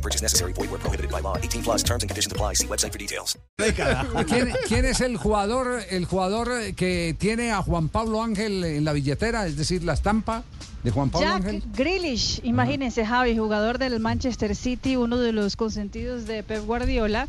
No purchase necessary. Void where prohibited by law. 18 plus terms and conditions apply. See website for details. ¿Quién, quién es el jugador, el jugador que tiene a Juan Pablo Ángel en la billetera? Es decir, la estampa de Juan Pablo Jack Ángel. Grealish, imagínense Javi, jugador del Manchester City, uno de los consentidos de Pep Guardiola.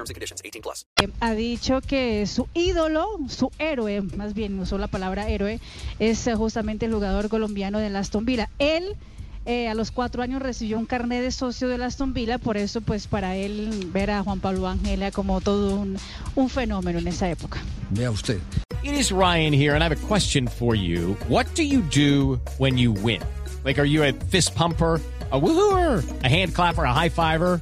terms and conditions. 18 plus. ha dicho que su ídolo, su héroe, más bien usó la palabra héroe, es eh, justamente el jugador colombiano de Aston Villa. Él eh, a los cuatro años recibió un carnet de socio de Aston Villa, por eso pues para él ver a Juan Pablo Ángel era como todo un, un fenómeno en esa época. Vea usted. It is Ryan here, and I have a question for you. What do you do when you win? Like, are you a fist pumper? A woohooer, a hand clapper, a high fiver.